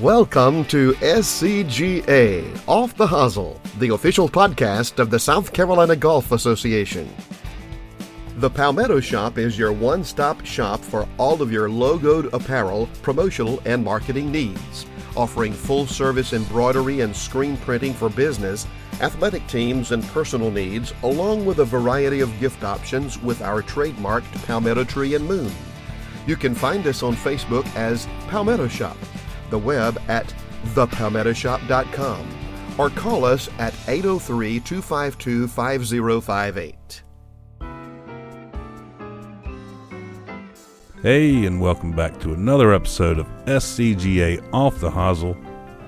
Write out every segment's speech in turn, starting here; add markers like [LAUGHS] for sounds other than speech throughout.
Welcome to SCGA Off the Hosel, the official podcast of the South Carolina Golf Association. The Palmetto Shop is your one stop shop for all of your logoed apparel, promotional, and marketing needs, offering full service embroidery and screen printing for business, athletic teams, and personal needs, along with a variety of gift options with our trademarked Palmetto Tree and Moon. You can find us on Facebook as Palmetto Shop, the web at thepalmettoshop.com, or call us at 803 252 5058. Hey, and welcome back to another episode of SCGA Off the Hosel,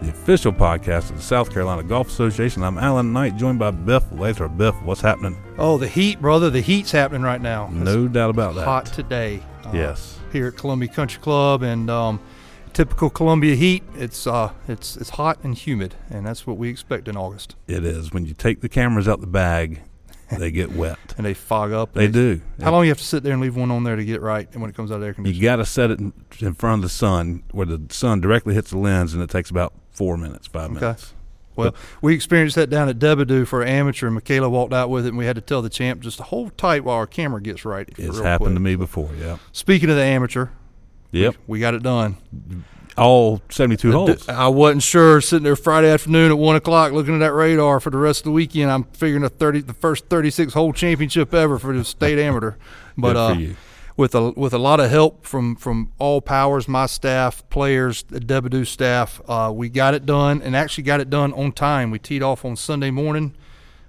the official podcast of the South Carolina Golf Association. I'm Alan Knight, joined by Biff Lathrop. Biff, what's happening? Oh, the heat, brother. The heat's happening right now. No doubt about that. Hot today. uh, Yes. Here at Columbia Country Club, and um, typical Columbia heat. It's uh, it's it's hot and humid, and that's what we expect in August. It is. When you take the cameras out the bag, they get wet. [LAUGHS] And they fog up. They and do. How long you have to sit there and leave one on there to get right, and when it comes out of the air You got to set it in, in front of the sun where the sun directly hits the lens, and it takes about four minutes, five Okay. minutes. Well, we experienced that down at DeBordieu for amateur, and Michaela walked out with it, and we had to tell the champ just to hold tight while our camera gets right. It's happened quick. to me before, yeah. Speaking of the amateur, Yep. we got it done. All 72 holes. I wasn't sure sitting there Friday afternoon at one o'clock looking at that radar for the rest of the weekend. I'm figuring a thirty, the first thirty-six hole championship ever for the state amateur. But uh, with a with a lot of help from from all powers, my staff, players, the DeBordieu staff, uh, we got it done and actually got it done on time. We teed off on Sunday morning,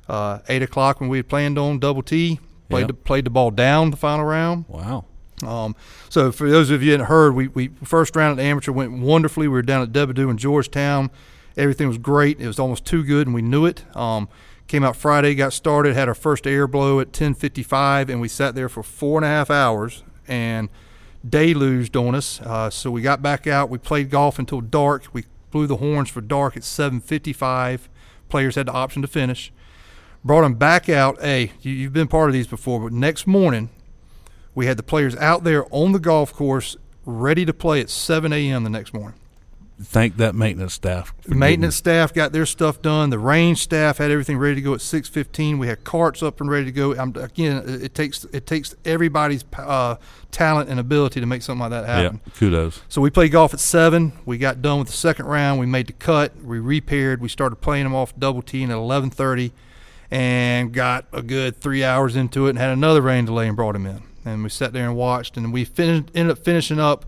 uh, eight o'clock when we had planned on double tee. Played Yep. the, played the ball down the final round. Wow. Um, so for those of you that heard, we, we first round at the amateur went wonderfully. We were down at DeBordieu in Georgetown. Everything was great. It was almost too good, and we knew it. Um, came out Friday, got started, had our first air blow at 10:55, and we sat there for four and a half hours and deluged on us. Uh, so we got back out. We played golf until dark. We blew the horns for dark at 7:55. Players had the option to finish. Brought them back out. Hey, you, you've been part of these before, but next morning we had the players out there on the golf course ready to play at 7 a.m. the next morning. Thank that maintenance staff. maintenance staff got their stuff done. The range staff had everything ready to go at 6:15. We had carts up and ready to go. I'm, again, it takes it takes everybody's uh, talent and ability to make something like that happen. Yeah, kudos. So we played golf at seven. We got done with the second round. We made the cut. We repaired. We started playing them off double teeing at eleven thirty, and got a good three hours into it, and had another rain delay and brought him in. And we sat there and watched, and we finished, ended up finishing up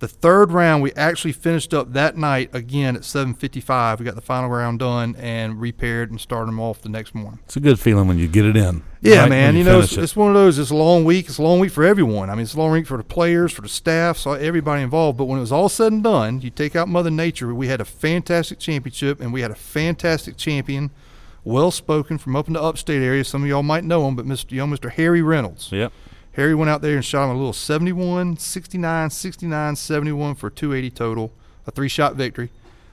the third round. We actually finished up that night again at seven fifty five. We got the final round done and repaired and started them off the next morning. It's a good feeling when you get it in. Yeah, right man. when You, know, it's, it. it's one of those. It's a long week. It's a long week for everyone. I mean, it's a long week for the players, for the staff, so everybody involved. But when it was all said and done, you take out Mother Nature. We had a fantastic championship, and we had a fantastic champion, well spoken from up in the upstate area. Some of y'all might know him, but Mr. Young Mr. Harry Reynolds. Yep. Harry went out there and shot him a little 71, 69, 69, 71 for 280 total, a three shot victory.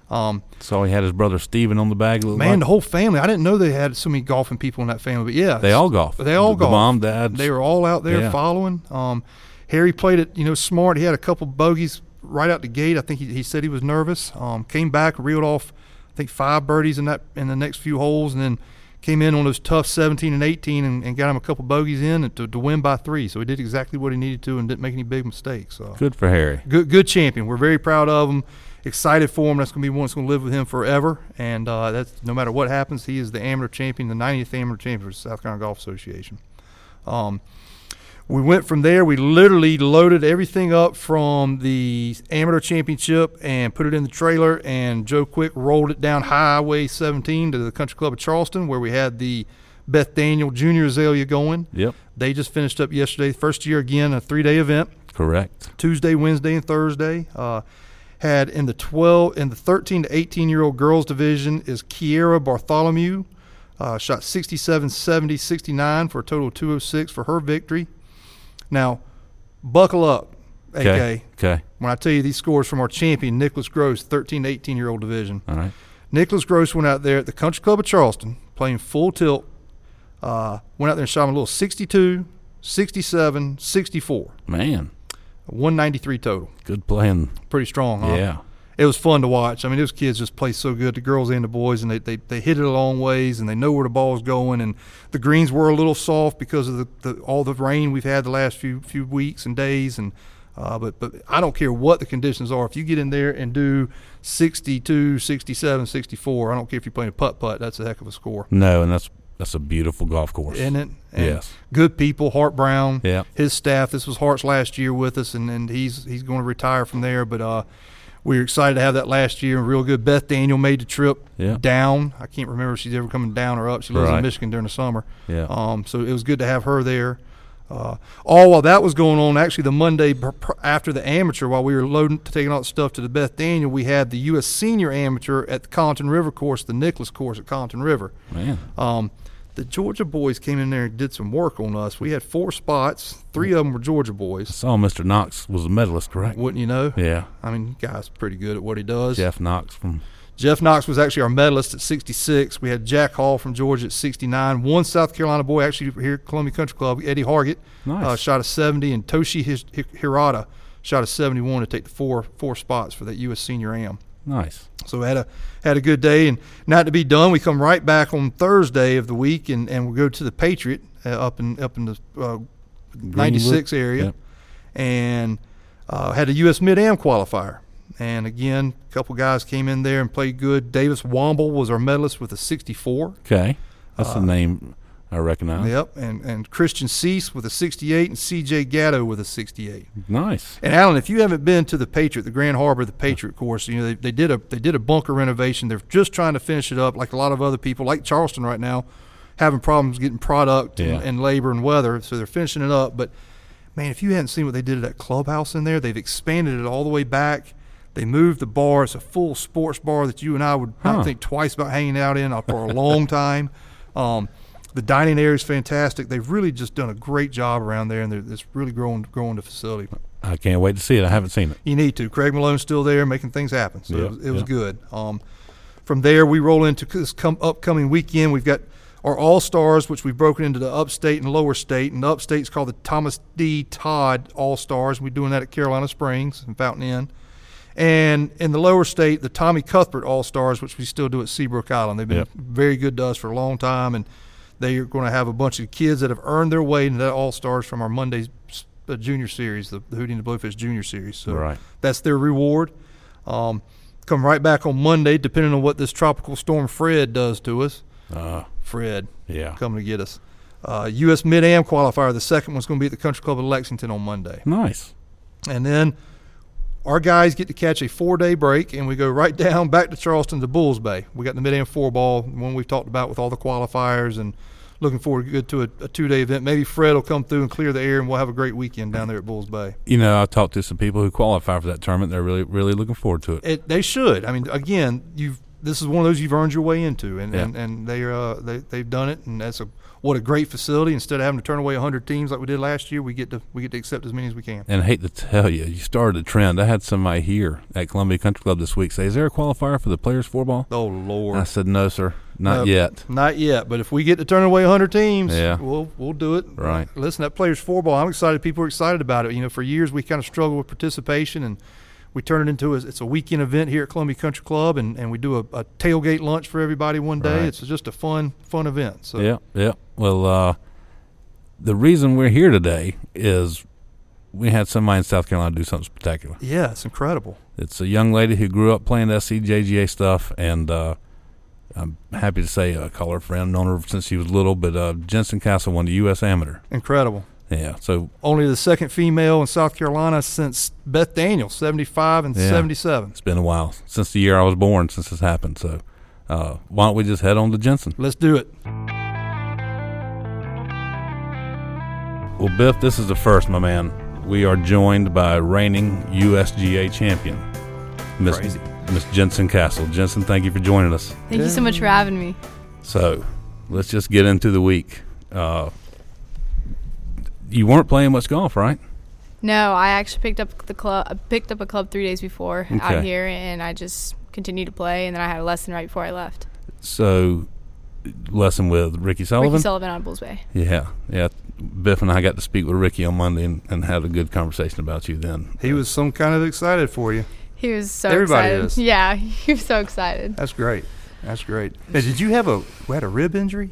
Um, So he had his brother Steven on the bag. man, like. the whole family. I didn't know they had so many golfing people in that family, but yeah, they all golf. They all the, golf. The mom, dad. They were all out there Yeah. following. Um, Harry played it, you know, smart. He had a couple bogeys right out the gate. I think he, he said he was nervous. Um, came back, reeled off, I think five birdies in that in the next few holes, and then came in on those tough 17 and 18 and, and got him a couple bogeys in and to, to win by three. So he did exactly what he needed to and didn't make any big mistakes. So Good for Harry. good, good champion. We're very proud of him. Excited for him. That's going to be one that's going to live with him forever. And uh, that's no matter what happens, he is the amateur champion, the 90th amateur champion for the South Carolina Golf Association. Um, we went from there. We literally loaded everything up from the amateur championship and put it in the trailer. And Joe Quick rolled it down Highway 17 to the Country Club of Charleston, where we had the Beth Daniel Junior Azalea going. Yep. They just finished up yesterday, first year again, a three day event. Correct. Tuesday, Wednesday, and Thursday. Uh, had in the 12 in the 13 to 18 year old girls division is Kiera Bartholomew. Uh, shot 67, 70, 69 for a total of 206 for her victory. Now, buckle up, AK. Okay. Okay. When I tell you these scores from our champion, Nicholas Gross, 13 to 18 year old division. All right. Nicholas Gross went out there at the Country Club of Charleston playing full tilt. Uh, went out there and shot him a little 62, 67, 64, Man, 193 total. good playing. Pretty strong, huh? Yeah. It was fun to watch. I mean, those kids just play so good, the girls and the boys, and they, they, they hit it a long ways, and they know where the ball's going. And the greens were a little soft because of the, the all the rain we've had the last few few weeks and days. And uh, but but I don't care what the conditions are. If you get in there and do 62, 67, 64, I don't care if you're playing a putt putt. That's a heck of a score, No, and that's that's a beautiful golf course. isn't it? And Yes. Good people. Hart Brown. Yeah. his staff. This was Hart's last year with us, and, and he's he's going to retire from there. But uh, we were excited to have that last year. And real good. Beth Daniel made the trip Yeah. down. I can't remember if she's ever coming down or up. She lives Right. in Michigan during the summer. Yeah. Um, so it was good to have her there. Uh, all while that was going on, actually the Monday after the amateur, while we were loading, taking all the stuff to the Beth Daniel, we had the U.S. Senior Amateur at the Colleton River course, the Nicklaus course at Colleton River. Man. Um, the Georgia boys came in there and did some work on us. We had four spots. Three of them were Georgia boys. I saw Mr. Knox was a medalist, correct? Wouldn't you know? Yeah. I mean, guy's pretty good at what he does. Jeff Knox from Jeff Knox was actually our medalist at 66. We had Jack Hall from Georgia at 69. One South Carolina boy, actually here at Columbia Country Club, Eddie Hargett, Nice. uh, shot a 70, and Toshi Hirata shot a 71 to take the four four spots for that U.S. Senior Am. Nice. So we had a had a good day, and not to be done, we come right back on Thursday of the week, and, and we go to the Patriot uh, up in up in the uh, 96 area, Yep. and uh, had a U.S. Mid Am qualifier. And again, a couple guys came in there and played good. Davis Womble was our medalist with a 64. Okay. That's Uh, a name I recognize. Yep, and and Christian Cease with a 68, and C.J. Gatto with a 68. Nice. And Alan, if you haven't been to the Patriot, the Grand Harbor, the Patriot course, you know they, they did a they did a bunker renovation. They're just trying to finish it up, like a lot of other people, like Charleston right now, having problems getting product Yeah. and, and labor and weather. So they're finishing it up. But man, if you hadn't seen what they did at that clubhouse in there, they've expanded it all the way back. They moved the bar. It's a full sports bar that you and I would Huh. not think twice about hanging out in uh, for a long [LAUGHS] time. Um, the dining area is fantastic. They've really just done a great job around there, and they're, it's really growing growing the facility. I can't wait to see it. I haven't seen it. You need to. Craig Malone's still there, making things happen. So Yeah, it was, it was good. Um, from there, we roll into this come, upcoming weekend. We've got our All Stars, which we've broken into the Upstate and Lower State, and the Upstate's called the Thomas D. Todd All Stars. We're doing that at Carolina Springs and Fountain Inn. And in the lower state, the Tommy Cuthbert All Stars, which we still do at Seabrook Island. They've been Yep. very good to us for a long time, and they are going to have a bunch of kids that have earned their way into that All Stars from our Monday Junior Series, the, the Hootie and the Blowfish Junior Series. So Right. that's their reward. Um, come right back on Monday, depending on what this tropical storm Fred does to us. Uh, Fred yeah. coming to get us. Uh, U.S. Mid Am qualifier. The second one's going to be at the Country Club of Lexington on Monday. Nice. And then our guys get to catch a four day break, and we go right [LAUGHS] down back to Charleston to Bulls Bay. We got the mid am four ball, one we've talked about with all the qualifiers, and looking forward good to a, a two day event. Maybe Fred will come through and clear the air, and we'll have a great weekend down there at Bulls Bay. You know, I talked to some people who qualify for that tournament. They're really, really looking forward to it. It, they should. I mean, again, you've this is one of those you've earned your way into, and Yeah. and, and they uh they they've done it, and that's a what a great facility. Instead of having to turn away hundred teams like we did last year, we get to we get to accept as many as we can. And I hate to tell you, you started a trend. I had somebody here at Columbia Country Club this week say, "Is there a qualifier for the players' four ball?" Oh Lord. I said, "No, sir, not yet." Not yet, but if we get to turn away 100 teams, Yeah. we'll we'll do it. Right. Listen, that players four ball. I'm excited. People are excited about it. You know, for years we kind of struggled with participation, and we turn it into a, it's a weekend event here at Columbia Country Club, and, and we do a, a tailgate lunch for everybody one day. Right. It's just a fun fun event. So Yeah, yeah. Well, uh, the reason we're here today is we had somebody in South Carolina do something spectacular. yeah, it's incredible. It's a young lady who grew up playing SCJGA stuff, and uh, I'm happy to say I call her a friend, known her since she was little. But uh, Jensen Castle won the U.S. Amateur. Incredible. Yeah, so Only the second female in South Carolina since Beth Daniels, 75 and Yeah. 77. it's been a while since the year I was born since this happened. So uh, why don't we just head on to Jensen? Let's do it. Well, Biff, this is the first, my man. We are joined by reigning USGA champion, Miss Crazy. Miss Jensen Castle. Jensen, thank you for joining us. Thank you so much for having me. So, let's just get into the week. Uh, you weren't playing much golf, right? No, I actually picked up the club. I picked up a club three days before Okay. out here, and I just continued to play. And then I had a lesson right before I left. So, lesson with Ricky Sullivan. Ricky Sullivan on Bulls Bay. yeah, yeah. Biff and I got to speak with Ricky on Monday and, and had a good conversation about you then. He was some kind of excited for you. He was so Everybody excited. is. [LAUGHS] Yeah, he was so excited. That's great. That's great. Now, did you have a we had a rib injury?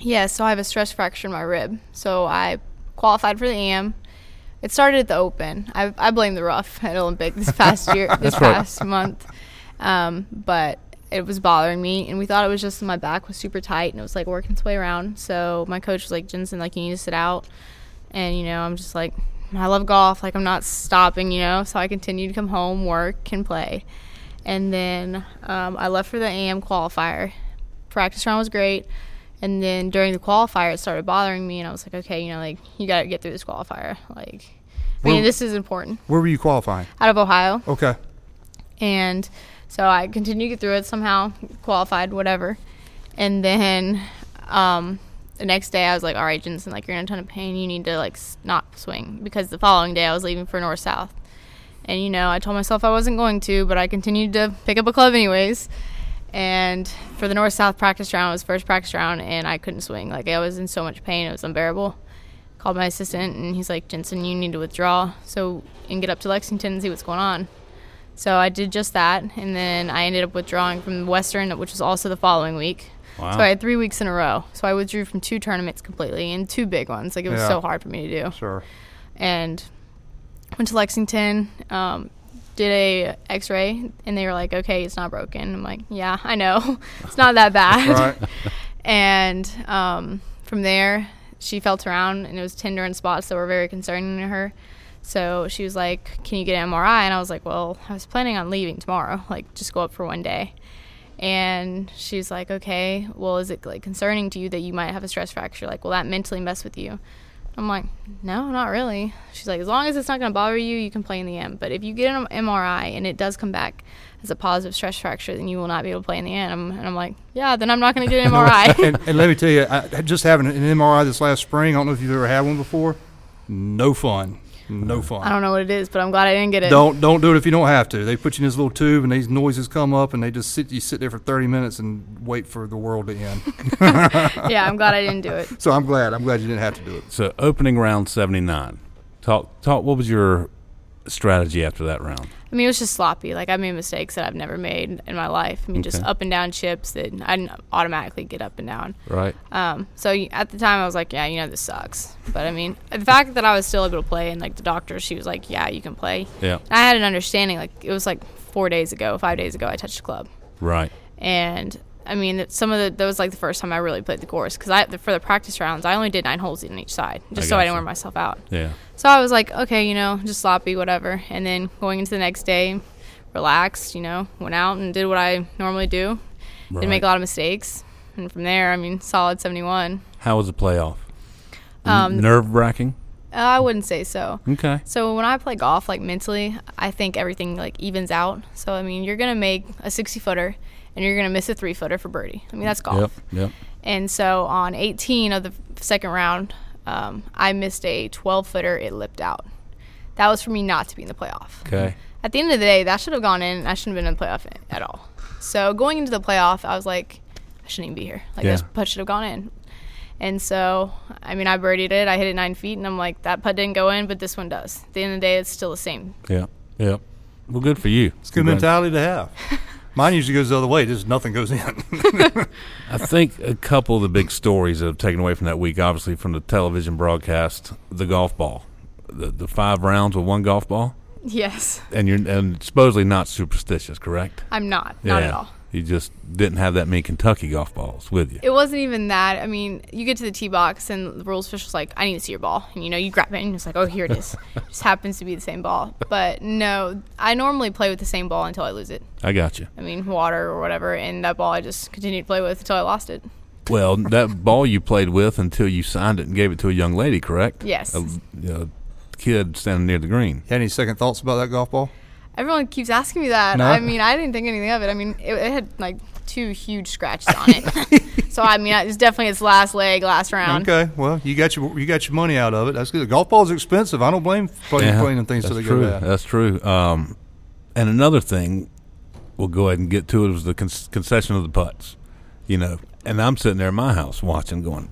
Yeah, so I have a stress fracture in my rib. So I qualified for the AM. It started at the Open. I, I blame the rough at Olympic this past year, [LAUGHS] this right. past month. Um, but it was bothering me, and we thought it was just my back was super tight, and it was like working its way around. So my coach was like, Jensen, like you need to sit out. And you know, I'm just like, I love golf. Like I'm not stopping, you know. So I continued to come home, work, and play. And then um, I left for the AM qualifier. Practice round was great. And then during the qualifier, it started bothering me, and I was like, okay, you know, like you got to get through this qualifier. Like, I mean, this is important. Where were you qualifying? Out of Ohio, Okay. and so I continued to get through it somehow, qualified, whatever. And then um, the next day, I was like, all right, Jensen, like you're in a ton of pain. You need to like not swing because the following day I was leaving for north south. And you know, I told myself I wasn't going to, but I continued to pick up a club anyways. And for the north south practice round, it was first practice round, and I couldn't swing. Like I was in so much pain, it was unbearable. Called my assistant, and he's like, Jensen, you need to withdraw so and get up to Lexington and see what's going on. So I did just that, and then I ended up withdrawing from Western, which was also the following week. Wow. So I had three weeks in a row. So I withdrew from two tournaments completely and two big ones. Like it was Yeah. so hard for me to do. Sure. And went to Lexington, um, did a X-ray, and they were like, "Okay, it's not broken." I'm like, "Yeah, I know, [LAUGHS] it's not that bad." [LAUGHS] [LAUGHS] And um, from there, she felt around, and it was tender in spots that were very concerning to her. So she was like, "Can you get an MRI?" And I was like, "Well, I was planning on leaving tomorrow, like just go up for one day." And she's like, "Okay, well, is it like concerning to you that you might have a stress fracture? Like, will that mentally mess with you?" I'm like, "No, not really." She's like, "As long as it's not going to bother you, you can play in the M. But if you get an MRI and it does come back as a positive stress fracture, then you will not be able to play in the M." And I'm like, "Yeah, then I'm not going to get an [LAUGHS] MRI." [LAUGHS] and, and let me tell you, I, just having an MRI this last spring. I don't know if you've ever had one before. No fun. No fun. I don't know what it is, but I'm glad I didn't get it. Don't don't do it if you don't have to. They put you in this little tube, and these noises come up, and they just sit you sit there for thirty minutes and wait for the world to end. [LAUGHS] yeah, I'm glad I didn't do it. so I'm glad. I'm glad you didn't have to do it. So opening round seventy nine. Talk talk. What was your strategy after that round? I mean, it was just sloppy. Like I made mistakes that I've never made in my life. I mean, just up and down chips that I didn't automatically get up and down. Right. Um, so at the time, I was like, yeah, you know, this sucks. But I mean, the fact that I was still able to play, and like the doctor, she was like, yeah, you can play. Yeah. And I had an understanding. Like it was like four days ago, five days ago, I touched a club, Right. and I mean, that some of the that was like the first time I really played the course because I for the practice rounds, I only did nine holes in each side, just so I didn't wear myself out. Yeah. So I was like, okay, you know, just sloppy, whatever. And then going into the next day, relaxed, you know, went out and did what I normally do. Didn't make a lot of mistakes. And from there, I mean, solid 71. How was the playoff? Um, Nerve wracking. Uh, I wouldn't say so. Okay. So when I play golf, like mentally, I think everything like evens out. So I mean, you're gonna make a 60 footer, and you're gonna miss a three footer for birdie. I mean, that's golf. Yep. Yep. And so on 18 of the second round, um, I missed a 12 footer. It lipped out. That was for me not to be in the playoff. Okay. At the end of the day, that should have gone in. I shouldn't have been in the playoff at all. So going into the playoff, I was like, I shouldn't even be here. Like Yeah. this putt should have gone in. And so, I mean, I birdied it. I hit it nine feet, and I'm like, that putt didn't go in, but this one does. At the end of the day, it's still the same. Yeah. Yep. Well, good for you. It's a good mentality to have. [LAUGHS] Mine usually goes the other way. Just nothing goes in. [LAUGHS] I think a couple of the big stories that have taken away from that week, obviously from the television broadcast, the golf ball, the the five rounds with one golf ball, Yes, and you're and supposedly not superstitious, correct? I'm not. Not yeah. at all. You just didn't have that many Kentucky golf balls with you. It wasn't even that. I mean, you get to the tee box, and the rules official's like, I need to see your ball. And, you know, you grab it, and it's like, oh, here it is. [LAUGHS] it just happens to be the same ball. But no, I normally play with the same ball until I lose it. I got you. I mean, water or whatever. And that ball I just continued to play with until I lost it. Well, that ball you played with until you signed it and gave it to a young lady, correct? Yes. A, a kid standing near the green. Had any second thoughts about that golf ball? Everyone keeps asking me that. No? I mean, I didn't think anything of it. I mean, it, it had like two huge scratches on it. [LAUGHS] so I mean, it's definitely its last leg, last round. Okay, well, you got your you got your money out of it. That's good. Golf balls are expensive. I don't blame playing Yeah, playing in things till that's they true. go bad. That's true. Um, and another thing, we'll go ahead and get to it was the con- concession of the putts. You know, and I'm sitting there in my house watching, going,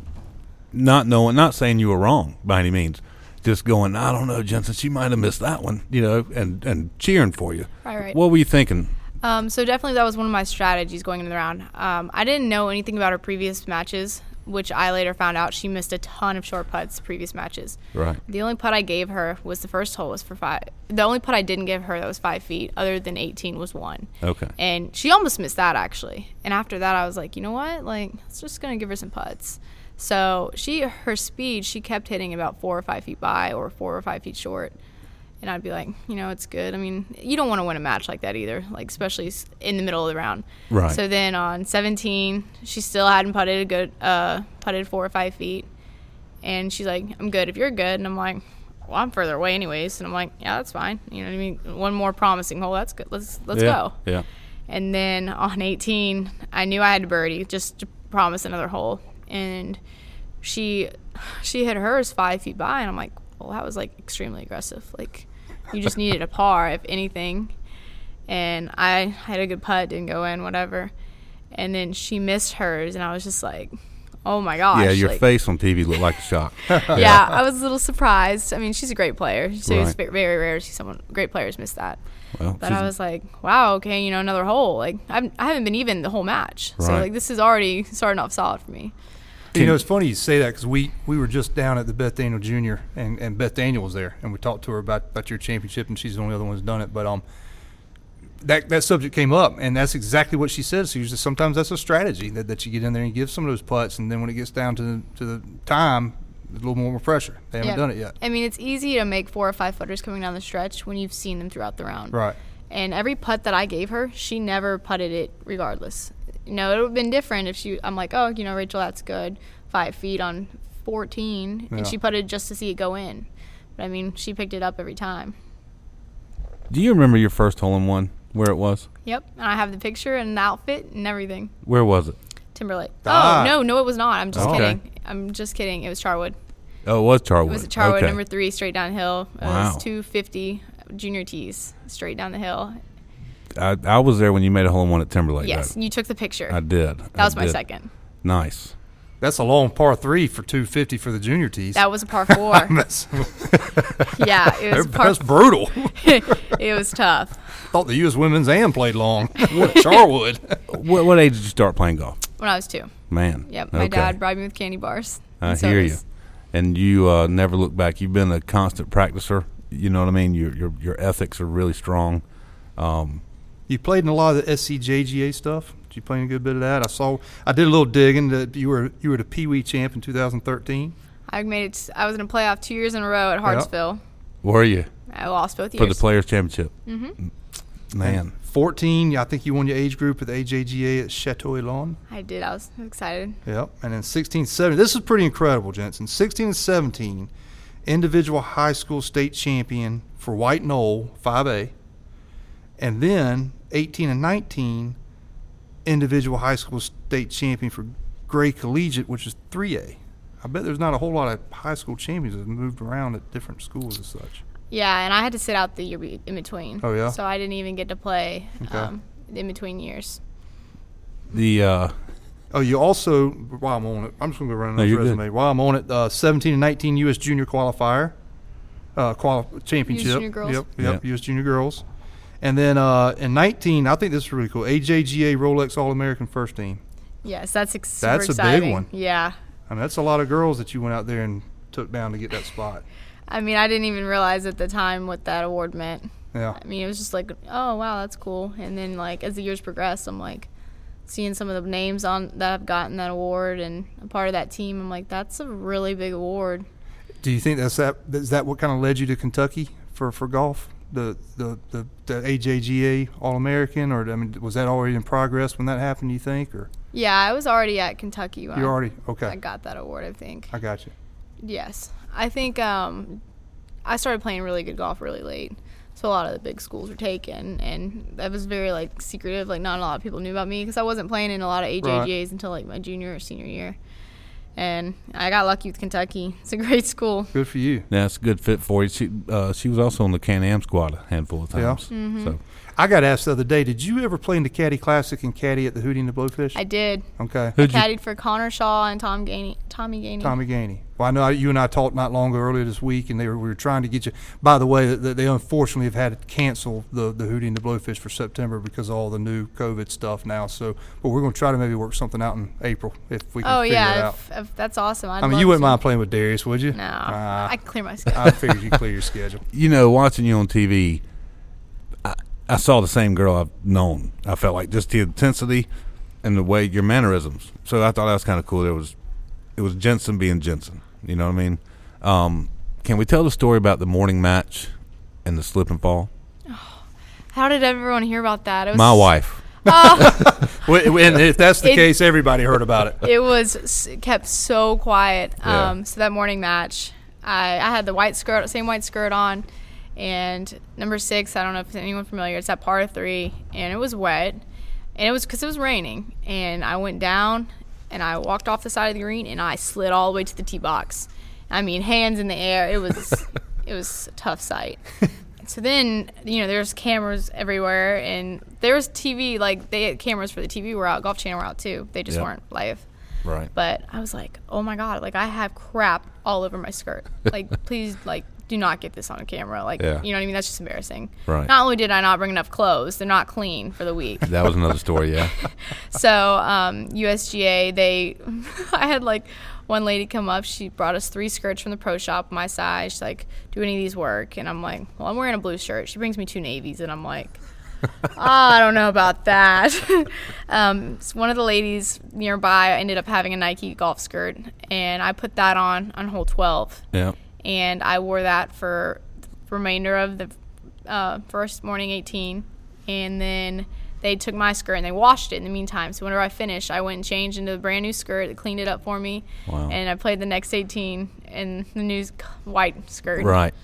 not knowing, not saying you were wrong by any means, just going, I don't know, Jensen, she might have missed that one, you know, and and cheering for you. Right, right. What were you thinking? Um, so definitely that was one of my strategies going into the round. Um, I didn't know anything about her previous matches, which I later found out she missed a ton of short putts previous matches. Right. The only putt I gave her was the first hole was for five. The only putt I didn't give her that was five feet, other than 18, was one. Okay. And she almost missed that actually. And after that, I was like, you know what? Like, let's just gonna give her some putts. So she, her speed, she kept hitting about four or five feet by or four or five feet short. And I'd be like, you know, it's good. I mean, you don't want to win a match like that either, like especially in the middle of the round. Right. So then on 17, she still hadn't putted a good, uh, putted four or five feet, and she's like, I'm good if you're good, and I'm like, well, I'm further away anyways, and I'm like, yeah, that's fine. You know what I mean? One more promising hole, that's good. Let's let's yeah. go. Yeah. And then on 18, I knew I had to birdie just to promise another hole. And she she hit hers five feet by, and I'm like, well, that was like extremely aggressive. Like, you just [LAUGHS] needed a par, if anything. And I had a good putt, didn't go in, whatever. And then she missed hers, and I was just like, oh my gosh. yeah, your like, face on TV looked like a shock. [LAUGHS] yeah, I was a little surprised. I mean, she's a great player, so it's Right. ve- very rare to see someone great players miss that. Well, But I was like, wow, okay, you know, another hole. Like I'm, I haven't been even the whole match, Right. so like this is already starting off solid for me. You know, it's funny you say that because we, we were just down at the Beth Daniel Jr. and, and Beth Daniel was there, and we talked to her about, about your championship, and she's the only other one who's done it. But um, that that subject came up, and that's exactly what she said. So sometimes that's a strategy that, that you get in there and give some of those putts, and then when it gets down to the, to the time, a little more pressure. They haven't Yeah. done it yet. I mean, it's easy to make four or five footers coming down the stretch when you've seen them throughout the round. Right. And every putt that I gave her, she never putted it regardless. Know, it would have been different if she. I'm like, oh, you know, Rachel, that's good, five feet on 14, Yeah. and she putted just to see it go in. But I mean, she picked it up every time. Do you remember your first hole in one? Where it was? Yep, and I have the picture and the outfit and everything. Where was it? Timberlake. Ah. Oh no, no, it was not. I'm just Okay. kidding. I'm just kidding. It was Charwood. Oh, it was Charwood. It was at Charwood, okay. number three, straight downhill. It Wow. was 250 junior tees, straight down the hill. I, I was there when you made a hole in one at Timberlake. yes, though. you took the picture. I did. that was my second. Nice. That's a long par three for 250 for the junior tees. That was a par four. [LAUGHS] that's, [LAUGHS] yeah, it was par. that's brutal. [LAUGHS] it was tough. Thought the U.S. women's AM played long. What Charwood? What, what age did you start playing golf? When I was two. Man. Yep, my okay. dad bribed me with candy bars. I and hear you. And you uh, never look back. You've been a constant practicer. You know what I mean? Your your your ethics are really strong. Um, You played in a lot of the SCJGA stuff. Did you play in a good bit of that? I saw. I did a little digging. That you were you were the Pee Wee champ in 2013. I made it. I was in a playoff two years in a row at Hartsville. were you I lost both years for the Players Championship? Mm-hmm. Man, 14. I think you won your age group at the AJGA at Chateau Elan. I did. I was excited. Yep. And then 16, 17. This is pretty incredible, Jensen. 16 and 17, individual high school state champion for White Knoll 5A. And then 18 and 19, individual high school state champion for Gray Collegiate, which is 3A. I bet there's not a whole lot of high school champions that have moved around at different schools as such. Yeah, and I had to sit out the year in between. Oh, yeah? So I didn't even get to play Okay. um, in between years. the uh, Oh, you also while I'm on it, I'm just going to go run No, this you're good. resume. While I'm on it, uh, 17 and 19 U.S. Junior qualifier, uh, quali- championship. Junior girls. Yep, yep. Yeah. U.S. Junior girls, and then uh, in 19, I think this is really cool. AJGA Rolex All American first team. Yes, that's ex- That's a big one. Yeah. I mean, that's a lot of girls that you went out there and took down to get that spot. I mean, I didn't even realize at the time what that award meant. Yeah. I mean, it was just like, oh wow, that's cool. And then like as the years progressed, I'm like seeing some of the names on that have gotten that award and a part of that team. I'm like, that's a really big award. Do you think that's that? Is that what kind of led you to Kentucky for, for golf? The the the, the AJGA All American, or I mean, was that already in progress when that happened? Do you think, or Yeah, I was already at Kentucky when you I- already okay. I got that award. I think. I got you. Yes, I think um, I started playing really good golf really late, so a lot of the big schools were taken, and that was very like secretive. Like not a lot of people knew about me because I wasn't playing in a lot of AJGAs until like my junior or senior year, and I got lucky with Kentucky. It's a great school. Good for you. that's a good fit for you. She uh, she was also on the Can Am squad a handful of Yeah. times. Mm-hmm. So I got asked the other day, did you ever play in the Caddy Classic and caddy at the Hootie and the Blowfish? I did. okay. Who'd you, Caddied for Connor Shaw and Tom Gainey, Tommy Gainey. Tommy Gainey. Well, I know you and I talked not long ago earlier this week, and they were, we were trying to get you. By the way, that they unfortunately have had to cancel the the Hootie and the Blowfish for September because of all the new COVID stuff now. So, but we're going to try to maybe work something out in April if we can Oh figure that yeah, out. if, if that's awesome. I'd I mean, love you wouldn't to. mind playing with Darius, would you? No, Ah. I can clear my schedule. I figured you clear your schedule. you know, watching you on TV, I, saw the same girl I've known. I felt like just the intensity and the way your mannerisms. So I thought that was kind of cool. It was, it was Jensen being Jensen. You know what I mean? Um, can we tell the story about the morning match and the slip and fall? How did everyone hear about that? It was My wife. [LAUGHS] Well, and if that's the It- case, everybody heard about it. it was kept so quiet. Yeah. Um, so that morning match, I, I had the white skirt, same white skirt on, and number six. I don't know if anyone familiar. It's at par three, and it was wet, and it was because it was raining. And I went down, and I walked off the side of the green, and I slid all the way to the tee box. I mean, hands in the air. It was [LAUGHS] it was a tough sight. So then, you know, there's cameras everywhere, and there was TV. Like they had cameras for the TV were out. Golf Channel were out too. They just Yeah. weren't live. Right. But I was like, oh my god, like I have crap all over my skirt. [LAUGHS] Like, please, like, do not get this on camera. Like, Yeah. you know what I mean? That's just embarrassing. Right. Not only did I not bring enough clothes, they're not clean for the week. That was another story. Yeah. [LAUGHS] so um, USGA, they, [LAUGHS] I had like one lady come up. She brought us three skirts from the pro shop, my size. She's like, "Do any of these work?" And I'm like, "Well, I'm wearing a blue shirt." She brings me two navies, and I'm like. "Oh, [LAUGHS] I don't know about that. um, s- one of the ladies nearby ended up having a Nike golf skirt, and I put that on on hole 12 Yeah. And I wore that for the remainder of the uh, first morning 18, and then they took my skirt and they washed it in the meantime. So whenever I finished, I went and changed into a brand new skirt. They cleaned it up for me, Wow. and I played the next 18 in the new white skirt. Right.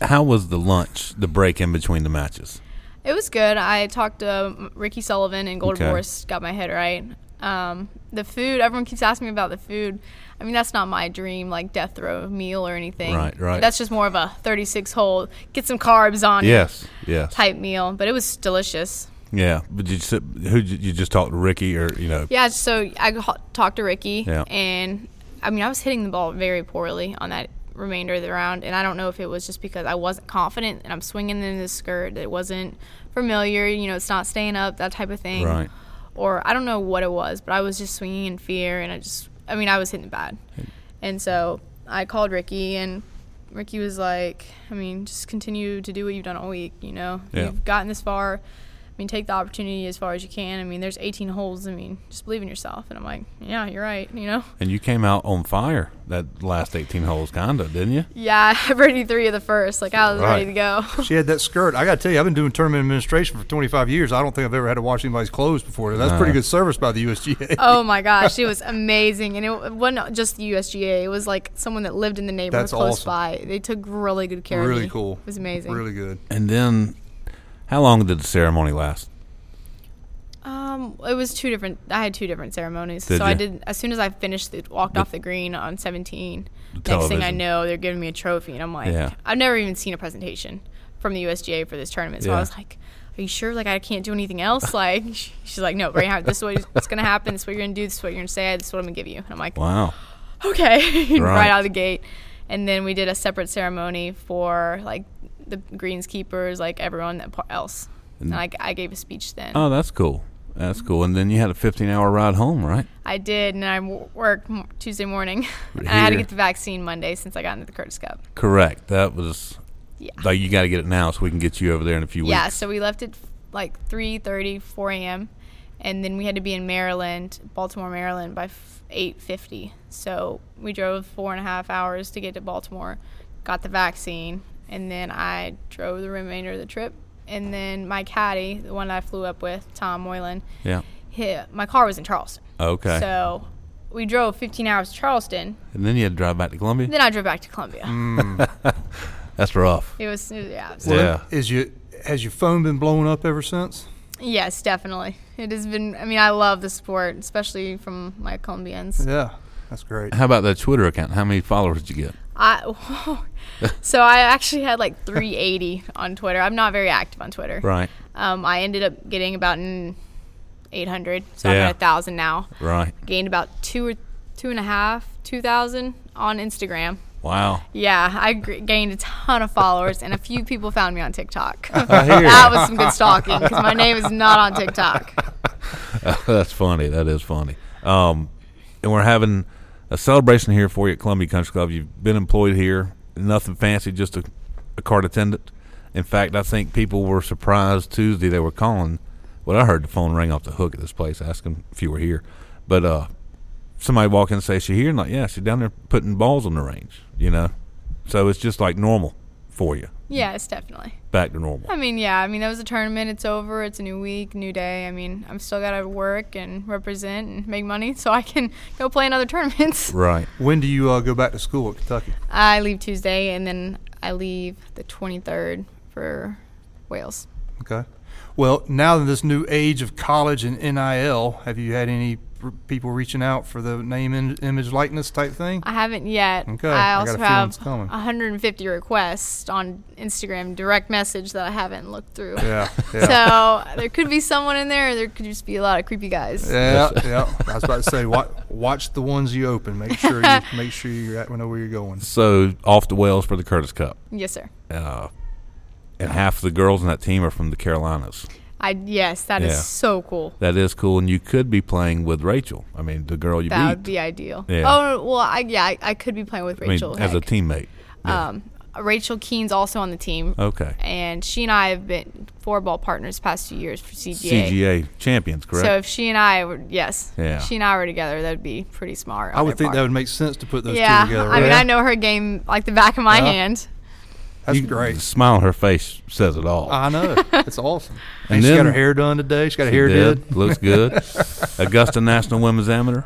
How was the lunch, the break in between the matches? It was good. I talked to um, Ricky Sullivan and Golden Okay. Horse, got my head right. Um, the food, everyone keeps asking me about the food. I mean, that's not my dream, like death row meal or anything. Right, right. That's just more of a 36 hole, get some carbs on it Yes. Yes. type meal. But it was delicious. Yeah. But did you who did you just talk to Ricky or you know? Yeah, so I talked to Ricky, Yeah. and I mean, I was hitting the ball very poorly on that remainder of the round, and I don't know if it was just because I wasn't confident and I'm swinging in this skirt that wasn't familiar, you know, it's not staying up, that type of thing. Right. Or I don't know what it was, but I was just swinging in fear, and I just, I mean, I was hitting it bad. Hmm. And so I called Ricky, and Ricky was like, I mean, just continue to do what you've done all week, you know? Yeah. You've gotten this far. I mean, take the opportunity as far as you can. I mean, there's 18 holes. I mean, just believe in yourself. And I'm like, yeah, you're right. You know? And you came out on fire that last 18 holes, kinda, didn't you? Yeah, [LAUGHS] I birdied three of the first. Like I was ready to go. She had that skirt. I got to tell you, I've been doing tournament administration for 25 years. I don't think I've ever had to wash anybody's clothes before. That's pretty uh-huh. good service by the USGA. oh my [LAUGHS] gosh, it was amazing, and it wasn't just the USGA. It was like someone that lived in the neighborhood That's close awesome. by. They took really good care of me. really cool. It was amazing. Really good. And then, how long did the ceremony last? Um, it was two different. I had two different ceremonies. Did so I did as soon as I finished, the, walked The- off the green on 17. The Next thing I know, they're giving me a trophy, and I'm like, Yeah. I've never even seen a presentation from the USGA for this tournament. So Yeah. I was like, Are you sure? Like I can't do anything else? [LAUGHS] Like she's like, No, right now, this is what's gonna happen. This is what you're gonna do. This is what you're gonna say. This is what I'm gonna give you. And I'm like, Wow. okay, [LAUGHS] right. Right. out of the gate. And then we did a separate ceremony for like the greenskeepers, like everyone else. And I, I gave a speech then. Oh, that's cool. That's cool. And then you had a 15 hour ride home, right? I did, and I w- worked Tuesday morning. [LAUGHS] and I had to get the vaccine Monday since I got into the Curtis Cup. Correct. That was Yeah. like you got to get it now so we can get you over there in a few Yeah, weeks. Yeah. So we left at like 3:30, 4 a.m., and then we had to be in Maryland, Baltimore, Maryland, by f- 8:50. So we drove four and a half hours to get to Baltimore, got the vaccine, and then I drove the remainder of the trip. And then my caddy, the one that I flew up with, Tom Moylan, Yeah. hit, my car was in Charleston. Okay. So we drove 15 hours to Charleston. and then you had to drive back to Columbia. Then I drove back to Columbia. Mm. [LAUGHS] That's rough. It was, it was- yeah. It was Well, Yeah. Is you has your phone been blowing up ever since? Yes, definitely. It has been. I mean, I love the sport, especially from my Colombians. Yeah, that's great. How about that Twitter account? How many followers did you get? I [LAUGHS] so I actually had like 380 on Twitter. I'm not very active on Twitter. Right. Um, I ended up getting about an 800, so I'm at a thousand now. Right. Gained about two or two and a half, two thousand on Instagram. Wow. Yeah, I gained a ton of followers, and a few people found me on TikTok. [LAUGHS] That was some good stalking because my name is not on [LAUGHS] TikTok. That's funny. That is funny. Um, and we're having a celebration here for you at Columbia Country Club. You've been employed here. Nothing fancy, just a, a cart attendant. In fact, I think people were surprised Tuesday they were calling. Well, I heard the phone ring off the hook at this place asking if you were here. But uh, somebody walk in and say, she here? And like, yeah, she's down there putting balls on the range, you know? So it's just like normal for you. Yes, definitely. Back to normal. I mean, yeah. I mean, that was a tournament. It's over. It's a new week, new day. I mean, I'm still gotta work and represent and make money so I can [LAUGHS] go play in other tournaments. [LAUGHS] Right. When do you uh, go back to school at Kentucky? I leave Tuesday and then I leave the 23rd for Wales. Okay. Well, now in this new age of college and NIL, have you had any r- people reaching out for the name, in, image, likeness type thing? I haven't yet. Okay, I I got also a have 150 requests on Instagram direct message that I haven't looked through. Yeah. [LAUGHS] Yeah. So there could be someone in there, or there could just be a lot of creepy guys. Yeah, yeah. I was about to say, watch, watch the ones you open. Make sure you [LAUGHS] make sure you at- know where you're going. So off to Wales for the Curtis Cup. Yes, sir. uh, and half the girls in that team are from the Carolinas. I yes, that is Yeah. so cool. That is cool, and you could be playing with Rachel. I mean, the girl you beat. That beat. would be ideal. Yeah. Oh well, I yeah, I, I could be playing with I mean, Rachel. as a teammate. Yeah. Um, Rachel Kuehn's also on the team, okay. and she and I have been four ball partners the past two years for CGA. CGA champions, correct? So if she and I were yes, Yeah. she and I were together, that'd be pretty smart. I would think part. that would make sense to put those yeah, two together. I mean. I know her game like the back of my Yeah. hand. That's You- great. The smile on her face says it all. I know. [LAUGHS] It's awesome. And And she got then- her hair done today. She's got her hair did. did. Looks good. [LAUGHS] Augusta National Women's Amateur.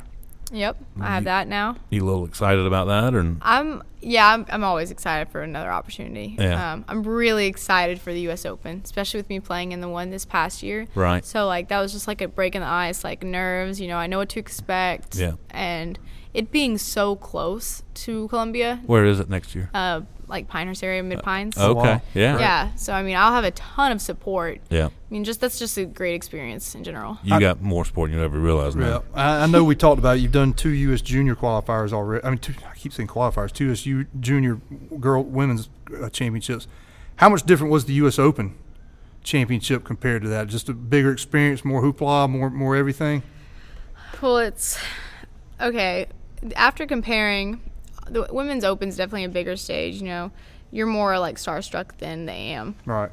Yep, I have that now. You a little excited about that, or I'm yeah, I'm, I'm always excited for another opportunity. Yeah. Um, I'm really excited for the U.S. Open, especially with me playing in the one this past year. Right. So like that was just like a break in the ice, like nerves. You know, I know what to expect. Yeah. And it being so close to Columbia, where is it next year? uh, like Pinehurst area, Mid Pines. Oh, okay. wow. Yeah. Yeah. So I mean, I'll have a ton of support. Yeah. I mean, just that's just a great experience in general. You I- got more support than you ever realized Yeah. I, I know we talked about it. You've done two U.S. junior qualifiers already. I mean, two, I keep saying qualifiers. Two U.S. U- junior girl women's uh, championships. How much different was the U.S. Open championship compared to that? Just a bigger experience, more hoopla, more more everything. Well, it's okay. After comparing, the women's open's definitely a bigger stage. You know, you're more like starstruck than the AM. Right.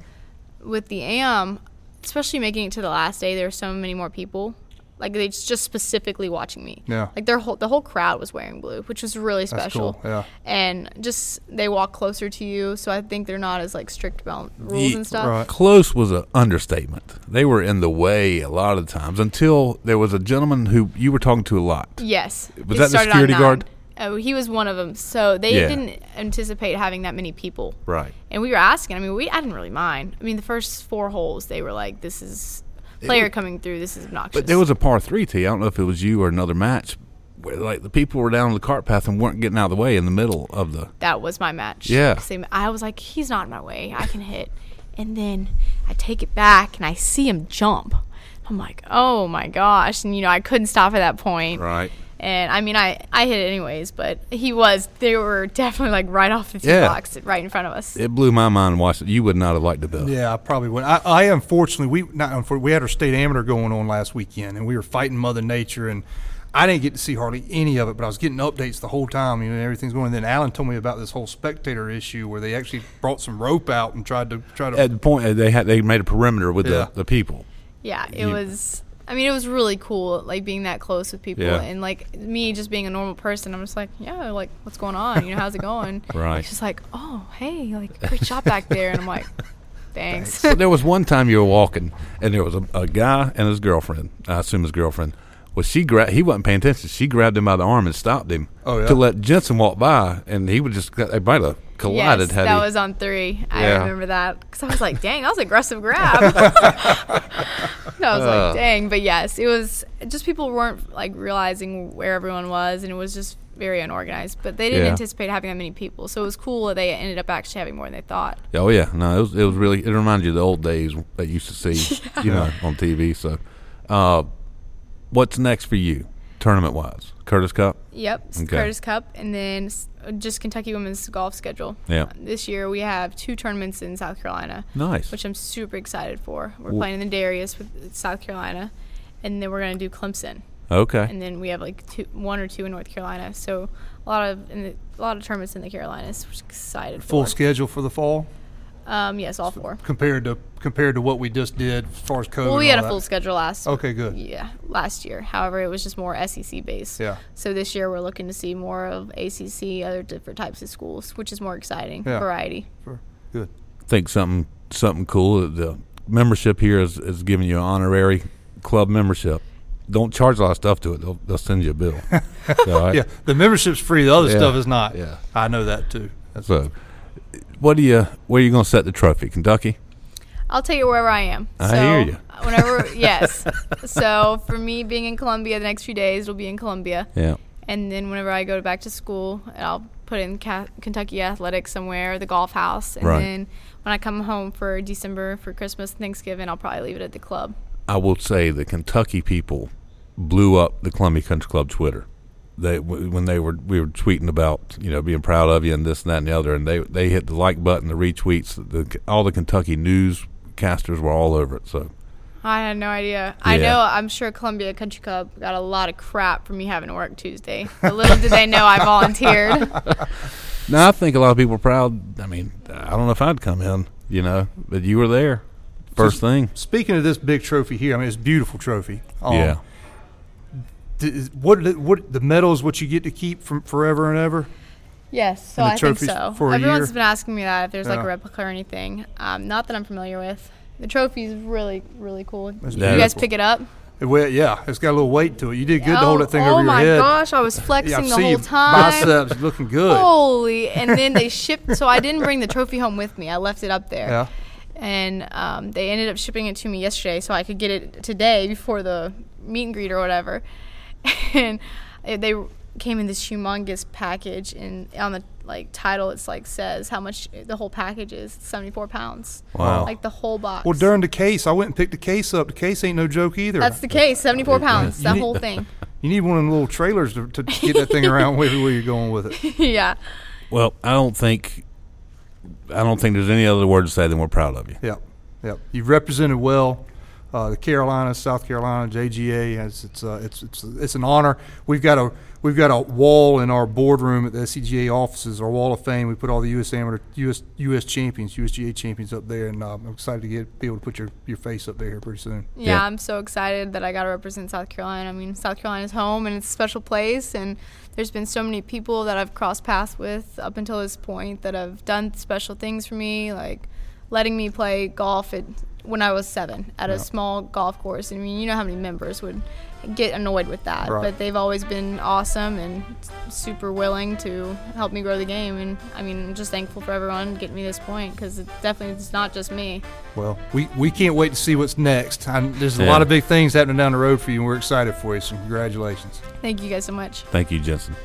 With the AM, especially making it to the last day, there were so many more people. Like they just just specifically watching me. Yeah. Like their whole the whole crowd was wearing blue, which was really That's special. cool. Yeah. And just they walk closer to you, so I think they're not as like strict about rules Ye- and stuff. right. Close was an understatement. They were in the way a lot of times until there was a gentleman who you were talking to a lot. Yes. Was It that the security guard? Oh, he was one of them. So they Yeah. didn't anticipate having that many people. Right. And we were asking. I mean, we I didn't really mind. I mean, the first four holes, they were like, "This is player coming through. This is obnoxious." But there was a par three tee. I don't know if it was you or another match where like the people were down the cart path and weren't getting out of the way in the middle of the. that was my match. Yeah. they- I was like, "He's not in my way. I can hit." And then I take it back and I see him jump. I'm like, "Oh my gosh!" And you know, I couldn't stop at that point. Right. And I mean, I I hit it anyways, but he was. They were definitely like right off the tee Yeah. box, right in front of us. It blew my mind watching. You would not have liked to be. Yeah, I probably would. I, I unfortunately we not unfor- we had our state amateur going on last weekend, and we were fighting Mother Nature, and I didn't get to see hardly any of it, but I was getting updates the whole time. You know, everything's going. And then Alan told me about this whole spectator issue where they actually brought some rope out and tried to try to. At the point uh, they had, they made a perimeter with Yeah. the, the people. Yeah, it You- was. I mean, it was really cool, like being that close with people, Yeah. and like me just being a normal person. I'm just like, yeah, like what's going on? You know, how's it going? [LAUGHS] Right. She's like, oh, hey, like great shot back there, and I'm like, [LAUGHS] thanks. But there was [LAUGHS] one time you were walking, and there was a, a guy and his girlfriend. I assume his girlfriend. Well, she gra- he wasn't paying attention. She grabbed him by the arm and stopped him Oh, yeah? to let Jensen walk by, and he would just they might have collided. yes, had that he, was on three. I Yeah. remember that because I was like, dang, that was an aggressive grab. [LAUGHS] [LAUGHS] I was Uh. like, dang, but yes, it was just people weren't like realizing where everyone was, and it was just very unorganized. But they didn't Yeah. anticipate having that many people, so it was cool that they ended up actually having more than they thought. Oh yeah, no, it was it was really it reminded you of the old days that you used to see, [LAUGHS] you know, on TV. So, uh, what's next for you, tournament wise? Curtis Cup. Yep, Okay. Curtis Cup, and then just Kentucky women's golf schedule. Yeah. Uh, this year we have two tournaments in South Carolina, Nice. which I'm super excited for. We're Wh- playing in the Darius with uh, South Carolina, and then we're gonna do Clemson, okay. and then we have like two, one or two in North Carolina. So a lot of in the, a lot of tournaments in the Carolinas. Which excited Full for. schedule for the fall Um, yes, all four. compared to compared to what we just did as far as COVID. Well, we and had a all full that. schedule last. Okay, good. Yeah, last year. However, it was just more SEC based. Yeah. So this year we're looking to see more of ACC, other different types of schools, which is more exciting. Yeah. Variety. Good. think something something cool. The membership here is, is giving you an honorary club membership. Don't charge a lot of stuff to it. They'll, they'll send you a bill. [LAUGHS] so, I- Yeah, the membership's free. The other Yeah. stuff is not. Yeah. I know that too. That's So, what do you? Where are you going to set the trophy? Kentucky. I'll tell you wherever I am. I so hear you. Whenever, [LAUGHS] yes. So for me, being in Columbia, the next few days it'll be in Columbia, Yeah. and then whenever I go back to school, I'll put in Ca- Kentucky Athletics somewhere, the golf house, and Right. then when I come home for December for Christmas and Thanksgiving, I'll probably leave it at the club. I will say the Kentucky people blew up the Columbia Country Club Twitter. They when they were we were tweeting about you know being proud of you and this and that and the other, and they they hit the like button, the retweets. The, all the Kentucky newscasters were all over it. So I had no idea. I know. I'm sure Columbia Country Club got a lot of crap for me having to work Tuesday. But little did they know I volunteered. [LAUGHS] now I think a lot of people are proud. I mean, I don't know if I'd come in, you know, but you were there first thing. Speaking of this big trophy here, I mean it's a beautiful trophy. Um, yeah. Is- what what the is? What you get to keep from forever and ever? Yes, so I think so. Everyone's year? been asking me that if there's like a replica or anything. Um, not that I'm familiar with. The trophy's really, really cool. That's you guys pick it up? It, well, yeah, it's got a little weight to it. You did good to hold oh, that thing oh over your head. Oh my gosh, I was flexing yeah, the whole time. biceps looking good. Holy! And then they [LAUGHS] shipped. So I didn't bring the trophy home with me. I left it up there. Yeah. and um, they ended up shipping it to me yesterday so I could get it today before the meet and greet or whatever. [LAUGHS] And they came in this humongous package, and on the like title, it's like says how much the whole package is. Seventy four pounds. Wow. Like the whole box. Well, during the case, I went and picked the case up. The case ain't no joke either. That's the case. Seventy four pounds. You That need- whole thing. [LAUGHS] you need one of the little trailers to, to get that thing around [LAUGHS] everywhere you're going with it. yeah. Well, I don't think I don't think there's any other word to say than we're proud of you. Yep, yep. You've represented well uh, the Carolinas, South Carolina, JGA. It's it's, uh, it's it's it's an honor. We've got a we've got a wall in our boardroom at the SCGA offices, our wall of fame. We put all the U.S. amateur U.S. U.S. champions, USGA champions up there, and uh, I'm excited to get be able to put your, your face up there here pretty soon. yeah, Yeah. I'm so excited that I got to represent South Carolina. I mean, South Carolina's home and it's a special place, and there's been so many people that I've crossed paths with up until this point that have done special things for me, like letting me play golf at when I was seven at Yeah. a small golf course. I mean, you know how many members would get annoyed with that, Right. but they've always been awesome and super willing to help me grow the game. And I mean, I'm just thankful for everyone getting me this point because it definitely it's not just me. Well, we, we can't wait to see what's next. i there's a Yeah. lot of big things happening down the road for you, and we're excited for you. So congratulations. Thank you guys so much. Thank you, Jensen.